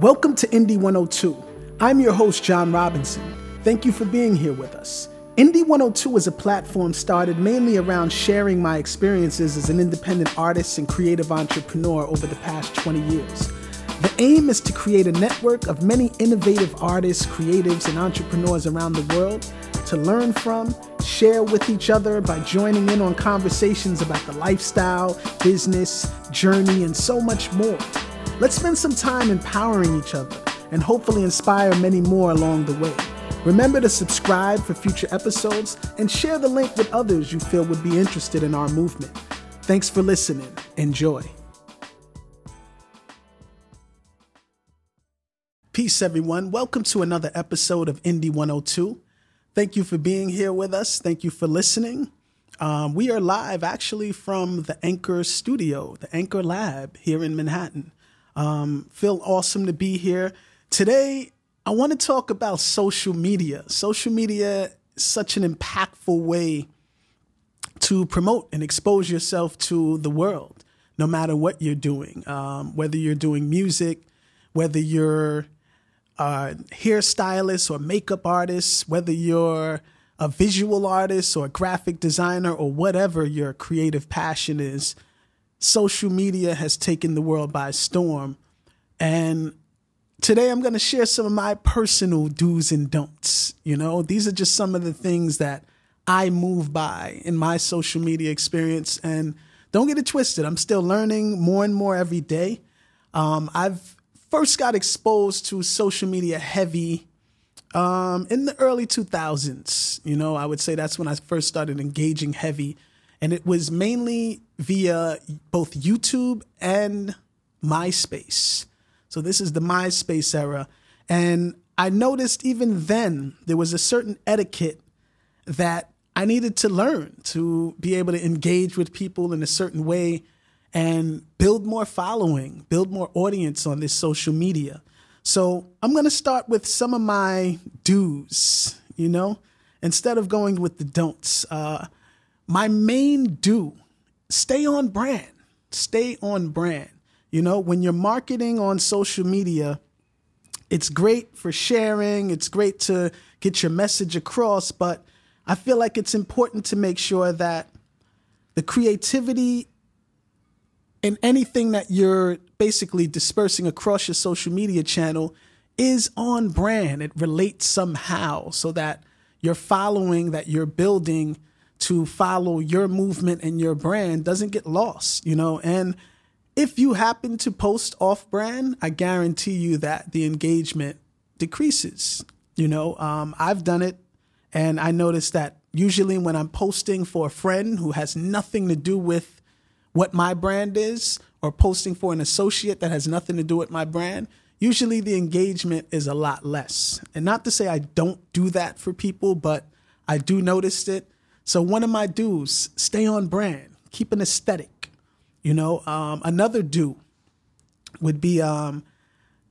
Welcome to Indie 102. I'm your host, John Robinson. Thank you for being here with us. Indie 102 is a platform started mainly around sharing my experiences as an independent artist and creative entrepreneur over the past 20 years. The aim is to create a network of many innovative artists, creatives, and entrepreneurs around the world to learn from, share with each other by joining in on conversations about the lifestyle, business, journey, and so much more. Let's spend some time empowering each other and hopefully inspire many more along the way. Remember to subscribe for future episodes and share the link with others you feel would be interested in our movement. Thanks for listening. Enjoy. Peace, everyone. Welcome to another episode of Indie 102. Thank you for being here with us. Thank you for listening. Um, we are live actually from the Anchor studio, the Anchor Lab here in Manhattan. Um, feel awesome to be here. Today, I want to talk about social media. Social media is such an impactful way to promote and expose yourself to the world, no matter what you're doing, um, whether you're doing music, whether you're a hairstylist or makeup artist, whether you're a visual artist or a graphic designer or whatever your creative passion is social media has taken the world by storm. And today I'm going to share some of my personal do's and don'ts. You know, these are just some of the things that I move by in my social media experience. And don't get it twisted, I'm still learning more and more every day. Um, I've first got exposed to social media heavy um, in the early 2000s. You know, I would say that's when I first started engaging heavy and it was mainly via both YouTube and MySpace. So this is the MySpace era. And I noticed even then there was a certain etiquette that I needed to learn to be able to engage with people in a certain way and build more following, build more audience on this social media. So I'm going to start with some of my do's, you know, instead of going with the don'ts. Uh, my main do stay on brand stay on brand. You know when you're marketing on social media it's great for sharing it's great to get your message across but i feel like it's important to make sure that the creativity in anything that you're basically dispersing across your social media channel is on brand. It relates somehow so that your following that you're building to follow your movement and your brand doesn't get lost, you know? And if you happen to post off brand, I guarantee you that the engagement decreases. You know, um, I've done it and I noticed that usually when I'm posting for a friend who has nothing to do with what my brand is, or posting for an associate that has nothing to do with my brand, usually the engagement is a lot less. And not to say I don't do that for people, but I do notice it. So one of my do's, stay on brand, keep an aesthetic. You know, um, another do would be um,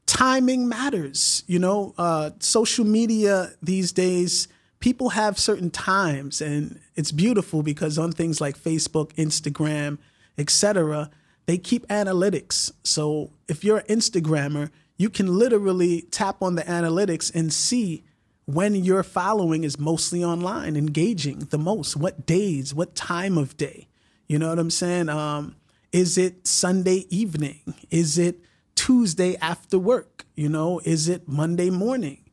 timing matters. You know, uh, social media these days, people have certain times, and it's beautiful because on things like Facebook, Instagram, etc., they keep analytics. So if you're an Instagrammer, you can literally tap on the analytics and see when your following is mostly online, engaging the most? What days? What time of day? You know what I'm saying? Um, is it Sunday evening? Is it Tuesday after work? You know, is it Monday morning?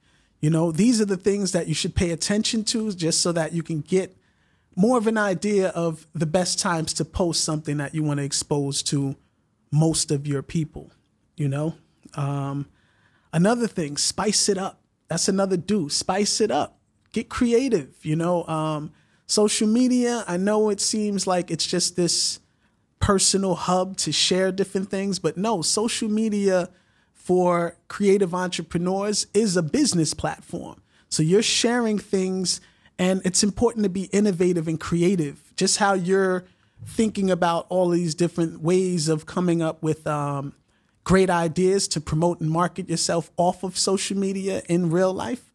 You know, these are the things that you should pay attention to just so that you can get more of an idea of the best times to post something that you want to expose to most of your people, you know? Um, another thing, spice it up that's another do. Spice it up. Get creative. You know, um, social media. I know it seems like it's just this personal hub to share different things, but no, social media for creative entrepreneurs is a business platform. So you're sharing things, and it's important to be innovative and creative. Just how you're thinking about all these different ways of coming up with um, great ideas to promote and market yourself off of social media in real life,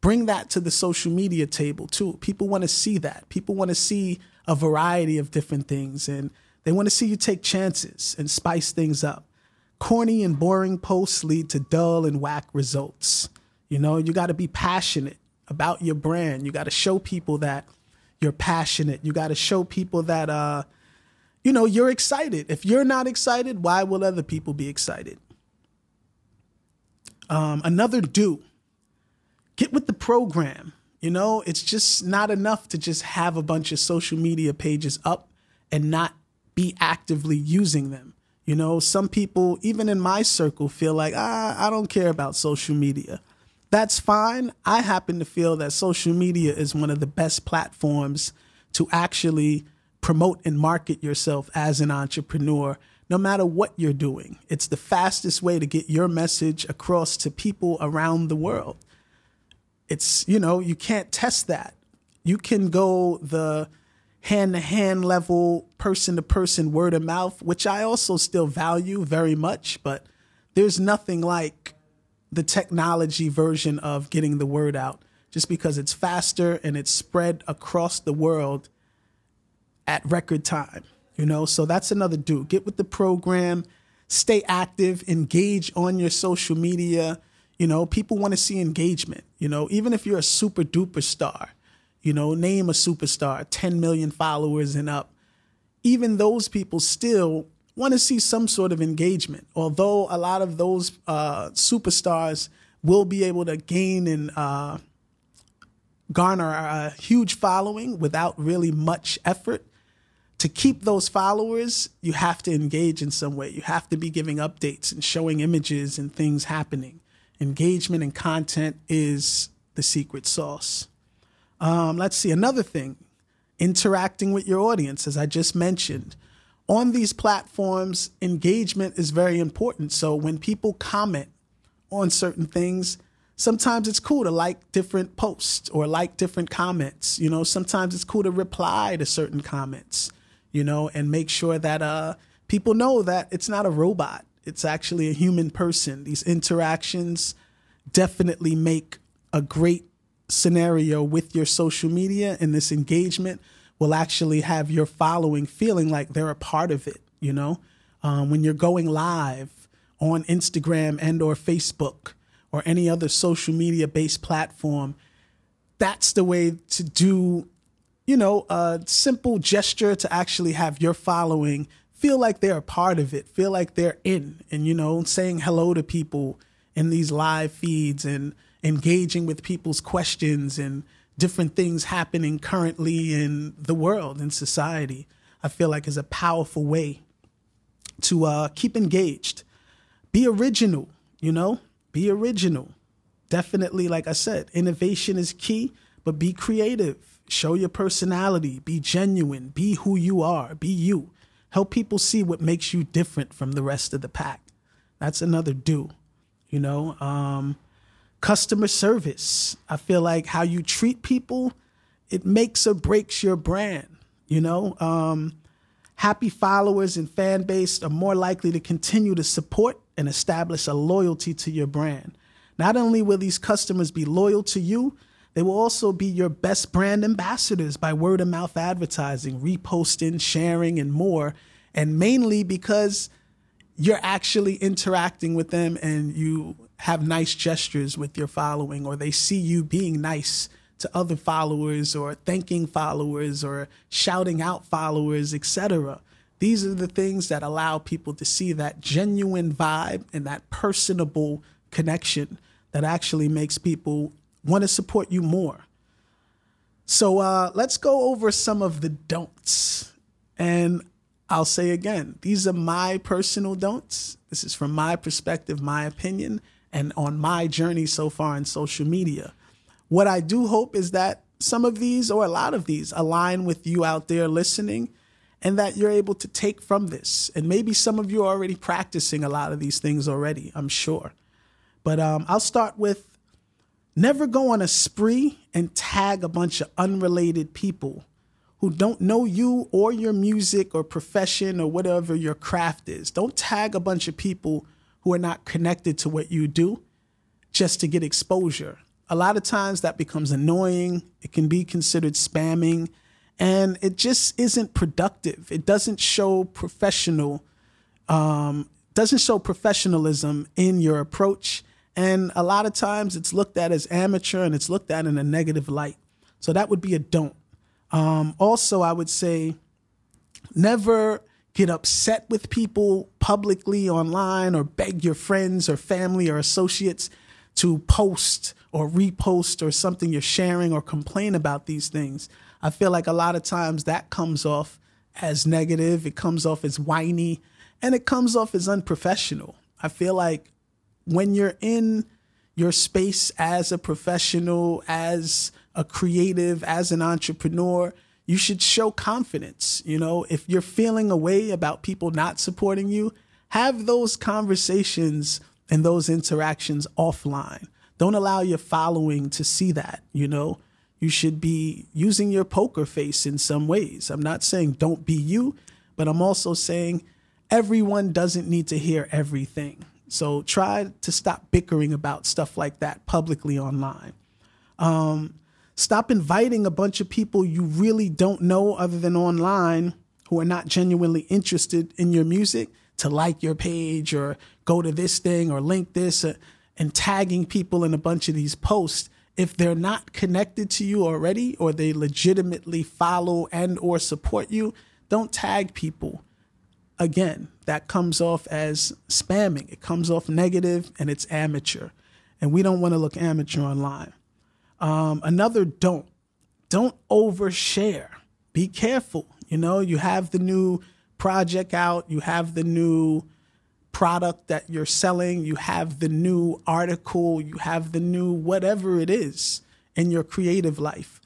bring that to the social media table too. People want to see that. People want to see a variety of different things and they want to see you take chances and spice things up. corny and boring posts lead to dull and whack results. You know, you got to be passionate about your brand. You got to show people that you're passionate. You got to show people that uh you know, you're excited. If you're not excited, why will other people be excited? Um, another do get with the program. You know, it's just not enough to just have a bunch of social media pages up and not be actively using them. You know, some people, even in my circle, feel like, ah, I don't care about social media. That's fine. I happen to feel that social media is one of the best platforms to actually promote and market yourself as an entrepreneur, no matter what you're doing. It's the fastest way to get your message across to people around the world. It's, you know, you can't test that. You can go the hand to hand level, person to person, word of mouth, which I also still value very much, but there's nothing like the technology version of getting the word out just because it's faster and it's spread across the world at record time. You know, so that's another do. Get with the program, stay active, engage on your social media. You know, people want to see engagement. You know, even if you're a super duper star, you know, name a superstar, 10 million followers and up. Even those people still want to see some sort of engagement. Although a lot of those uh, superstars will be able to gain and uh, garner a huge following without really much effort, to keep those followers, you have to engage in some way. You have to be giving updates and showing images and things happening. Engagement and content is the secret sauce. Um, let's see, another thing interacting with your audience, as I just mentioned. On these platforms, engagement is very important. So when people comment on certain things, sometimes it's cool to like different posts or like different comments. You know, sometimes it's cool to reply to certain comments you know, and make sure that uh, people know that it's not a robot. It's actually a human person. These interactions definitely make a great scenario with your social media, and this engagement will actually have your following feeling like they're a part of it. You know, um, when you're going live on Instagram and or Facebook or any other social media based platform, that's the way to do you know, a simple gesture to actually have your following feel like they're a part of it, feel like they're in, and, you know, saying hello to people in these live feeds and engaging with people's questions and different things happening currently in the world and society, I feel like is a powerful way to uh, keep engaged. Be original, you know, be original. Definitely, like I said, innovation is key, but be creative Show your personality, be genuine, be who you are, be you. Help people see what makes you different from the rest of the pack. That's another do, you know. Um, customer service. I feel like how you treat people, it makes or breaks your brand, you know. Um, happy followers and fan base are more likely to continue to support and establish a loyalty to your brand. Not only will these customers be loyal to you, they will also be your best brand ambassadors by word of mouth advertising, reposting, sharing, and more. And mainly because you're actually interacting with them and you have nice gestures with your following, or they see you being nice to other followers, or thanking followers, or shouting out followers, etc. These are the things that allow people to see that genuine vibe and that personable connection that actually makes people want to support you more. So uh, let's go over some of the don'ts. And I'll say again, these are my personal don'ts. This is from my perspective, my opinion, and on my journey so far in social media. What I do hope is that some of these or a lot of these align with you out there listening and that you're able to take from this. And maybe some of you are already practicing a lot of these things already, I'm sure. But um, I'll start with Never go on a spree and tag a bunch of unrelated people who don't know you or your music or profession or whatever your craft is. Don't tag a bunch of people who are not connected to what you do just to get exposure. A lot of times that becomes annoying. It can be considered spamming and it just isn't productive. It doesn't show professional um, doesn't show professionalism in your approach. And a lot of times it's looked at as amateur and it's looked at in a negative light. So that would be a don't. Um, also, I would say never get upset with people publicly online or beg your friends or family or associates to post or repost or something you're sharing or complain about these things. I feel like a lot of times that comes off as negative, it comes off as whiny, and it comes off as unprofessional. I feel like when you're in your space as a professional, as a creative, as an entrepreneur, you should show confidence. You know, if you're feeling a way about people not supporting you, have those conversations and those interactions offline. Don't allow your following to see that, you know. You should be using your poker face in some ways. I'm not saying don't be you, but I'm also saying everyone doesn't need to hear everything. So try to stop bickering about stuff like that publicly online. Um, stop inviting a bunch of people you really don't know other than online who are not genuinely interested in your music to like your page or go to this thing or link this uh, and tagging people in a bunch of these posts if they're not connected to you already or they legitimately follow and or support you don't tag people again that comes off as spamming. It comes off negative and it's amateur. And we don't want to look amateur online. Um, another don't don't overshare. Be careful you know you have the new project out you have the new product that you're selling, you have the new article, you have the new whatever it is in your creative life.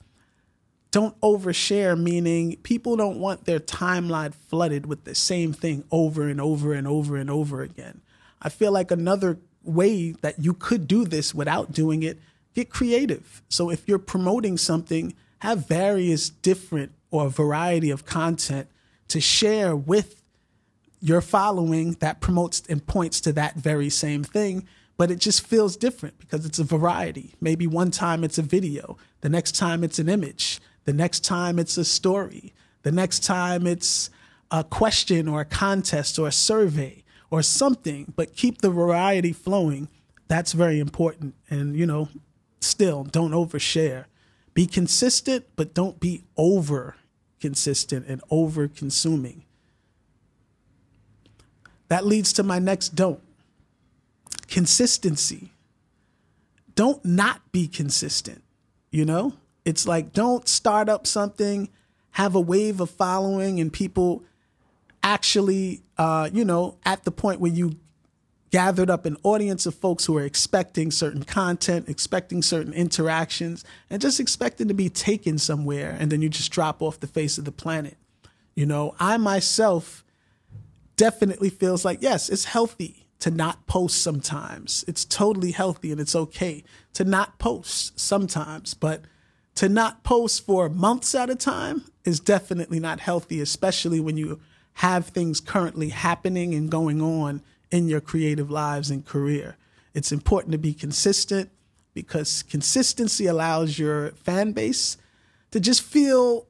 Don't overshare, meaning people don't want their timeline flooded with the same thing over and over and over and over again. I feel like another way that you could do this without doing it, get creative. So if you're promoting something, have various different or variety of content to share with your following that promotes and points to that very same thing, but it just feels different because it's a variety. Maybe one time it's a video, the next time it's an image, the next time it's a story, the next time it's a question or a contest or a survey or something, but keep the variety flowing. That's very important. And, you know, still don't overshare. Be consistent, but don't be over consistent and over consuming. That leads to my next don't consistency. Don't not be consistent. You know, it's like don't start up something, have a wave of following, and people actually, uh, you know, at the point where you gathered up an audience of folks who are expecting certain content, expecting certain interactions, and just expecting to be taken somewhere, and then you just drop off the face of the planet. You know, I myself definitely feels like, yes, it's healthy to not post sometimes. It's totally healthy and it's okay to not post sometimes, but to not post for months at a time is definitely not healthy, especially when you have things currently happening and going on in your creative lives and career. It's important to be consistent because consistency allows your fan base to just feel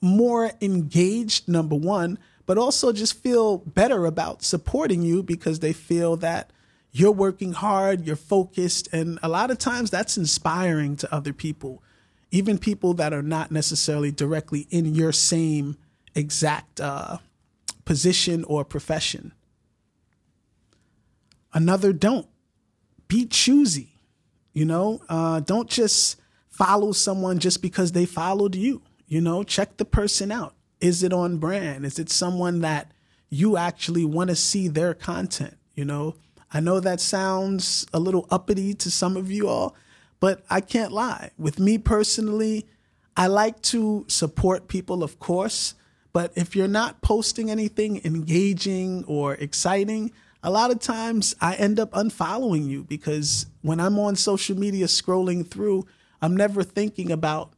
more engaged, number one, but also just feel better about supporting you because they feel that you're working hard, you're focused, and a lot of times that's inspiring to other people, even people that are not necessarily directly in your same exact uh, position or profession. Another don't be choosy. You know, uh, don't just follow someone just because they followed you. You know, check the person out. Is it on brand? Is it someone that you actually want to see their content? You know, I know that sounds a little uppity to some of you all, but I can't lie. With me personally, I like to support people, of course, but if you're not posting anything engaging or exciting, a lot of times I end up unfollowing you because when I'm on social media scrolling through, I'm never thinking about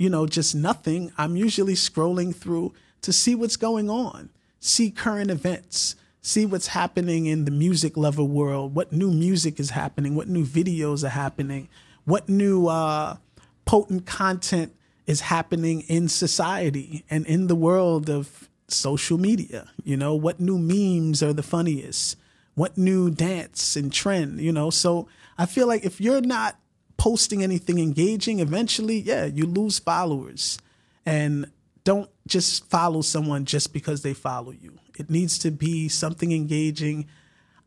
you know, just nothing, I'm usually scrolling through to see what's going on, see current events, see what's happening in the music lover world, what new music is happening, what new videos are happening, what new uh, potent content is happening in society and in the world of social media. You know, what new memes are the funniest? What new dance and trend, you know? So I feel like if you're not posting anything engaging, eventually, yeah, you lose followers. And don't just follow someone just because they follow you. It needs to be something engaging.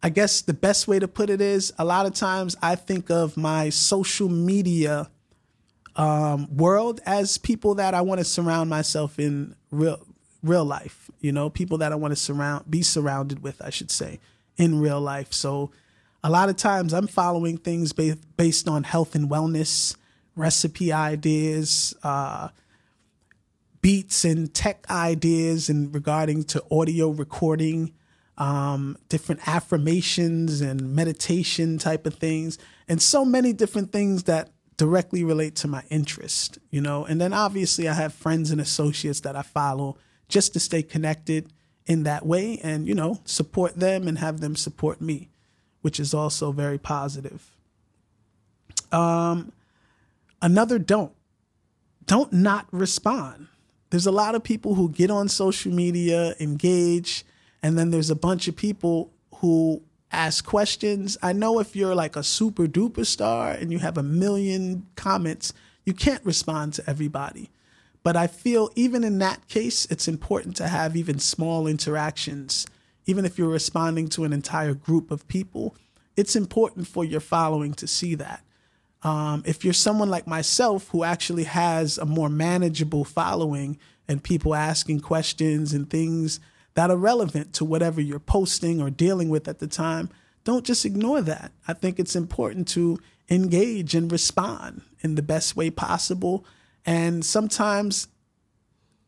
I guess the best way to put it is a lot of times I think of my social media um, world as people that I want to surround myself in real real life. You know, people that I want to surround be surrounded with, I should say, in real life. So a lot of times I'm following things ba- based on health and wellness, recipe ideas, uh, beats and tech ideas, and regarding to audio recording, um, different affirmations and meditation type of things, and so many different things that directly relate to my interest, you know. And then obviously I have friends and associates that I follow just to stay connected in that way and, you know, support them and have them support me, which is also very positive. Um another don't don't not respond. There's a lot of people who get on social media, engage, and then there's a bunch of people who ask questions. I know if you're like a super duper star and you have a million comments, you can't respond to everybody. But I feel even in that case, it's important to have even small interactions. Even if you're responding to an entire group of people, it's important for your following to see that. Um, if you're someone like myself who actually has a more manageable following and people asking questions and things that are relevant to whatever you're posting or dealing with at the time, don't just ignore that. I think it's important to engage and respond in the best way possible. And sometimes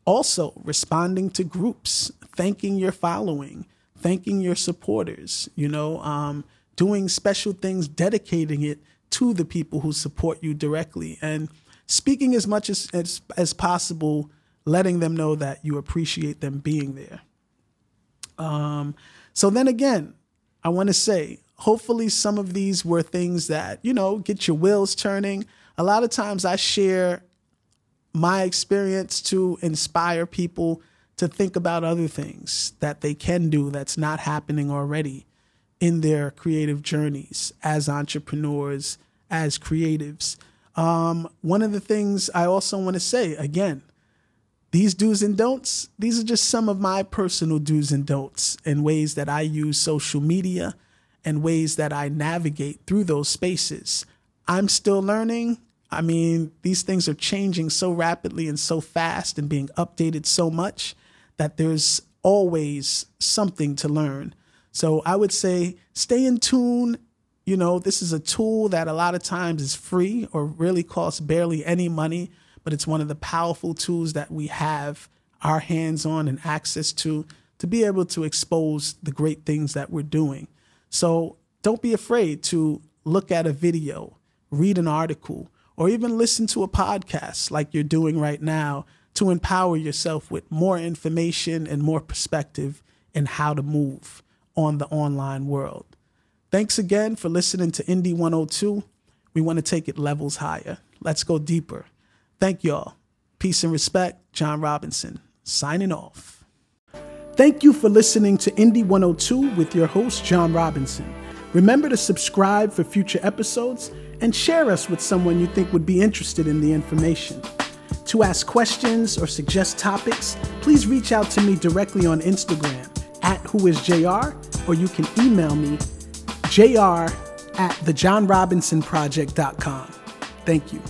also responding to groups, thanking your following, thanking your supporters, you know, um, doing special things, dedicating it to the people who support you directly, and speaking as much as, as, as possible, letting them know that you appreciate them being there. Um, so then again, I want to say, hopefully, some of these were things that, you know, get your wheels turning. A lot of times I share my experience to inspire people to think about other things that they can do that's not happening already in their creative journeys as entrepreneurs, as creatives. Um, one of the things I also want to say again, these do's and don'ts, these are just some of my personal do's and don'ts and ways that I use social media and ways that I navigate through those spaces. I'm still learning. I mean, these things are changing so rapidly and so fast and being updated so much that there's always something to learn. So I would say stay in tune. You know, this is a tool that a lot of times is free or really costs barely any money but it's one of the powerful tools that we have our hands on and access to to be able to expose the great things that we're doing. So don't be afraid to look at a video, read an article, or even listen to a podcast like you're doing right now to empower yourself with more information and more perspective in how to move on the online world. Thanks again for listening to Indie 102. We want to take it levels higher. Let's go deeper. Thank y'all. Peace and respect. John Robinson, signing off. Thank you for listening to Indie 102 with your host, John Robinson. Remember to subscribe for future episodes and share us with someone you think would be interested in the information. To ask questions or suggest topics, please reach out to me directly on Instagram at whoisjr, or you can email me jr at thejohnrobinsonproject.com. Thank you.